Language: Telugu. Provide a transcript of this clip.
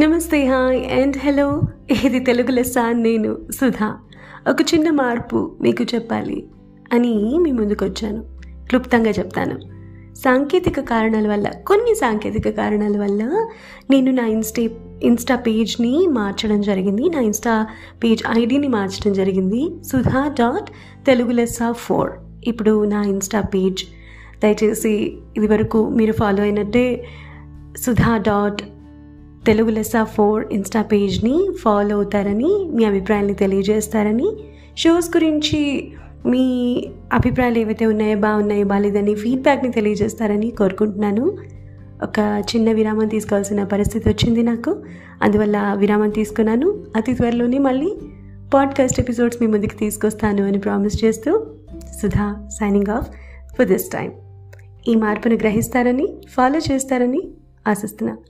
నమస్తే హాయ్ అండ్ హలో. ఇది తెలుగు లెస్స నేను సుధా. ఒక చిన్న మార్పు మీకు చెప్పాలి అని మీ ముందుకు వచ్చాను క్లుప్తంగా చెప్తాను. సాంకేతిక కారణాల వల్ల కొన్ని సాంకేతిక కారణాల వల్ల నేను నా ఇన్స్టే ఇన్స్టా పేజ్ని మార్చడం జరిగింది. నా ఇన్స్టా పేజ్ ఐడిని మార్చడం జరిగింది. సుధా డాట్ తెలుగు లెస్స ఫోర్. ఇప్పుడు నా ఇన్స్టా పేజ్. దయచేసి ఇది వరకు మీరు ఫాలో అయినట్టే సుధా డాట్ తెలుగు లెస్స ఫోర్ ఇన్స్టా పేజ్ని ఫాలో అవుతారని మీ అభిప్రాయాన్ని తెలియజేస్తారని. షోస్ గురించి మీ అభిప్రాయాలు ఏవైతే ఉన్నాయో బాగున్నాయో బాగాలేదని ఫీడ్బ్యాక్ని తెలియజేస్తారని కోరుకుంటున్నాను. ఒక చిన్న విరామం తీసుకోవాల్సిన పరిస్థితి వచ్చింది నాకు. అందువల్ల విరామం తీసుకున్నాను. అతి త్వరలోనే మళ్ళీ పాడ్కాస్ట్ ఎపిసోడ్స్ మీ ముందుకు తీసుకొస్తాను అని ప్రామిస్ చేస్తూ Sudha signing off for this time ఈ మార్పును గ్రహిస్తారని ఫాలో చేస్తారని ఆశిస్తున్నాను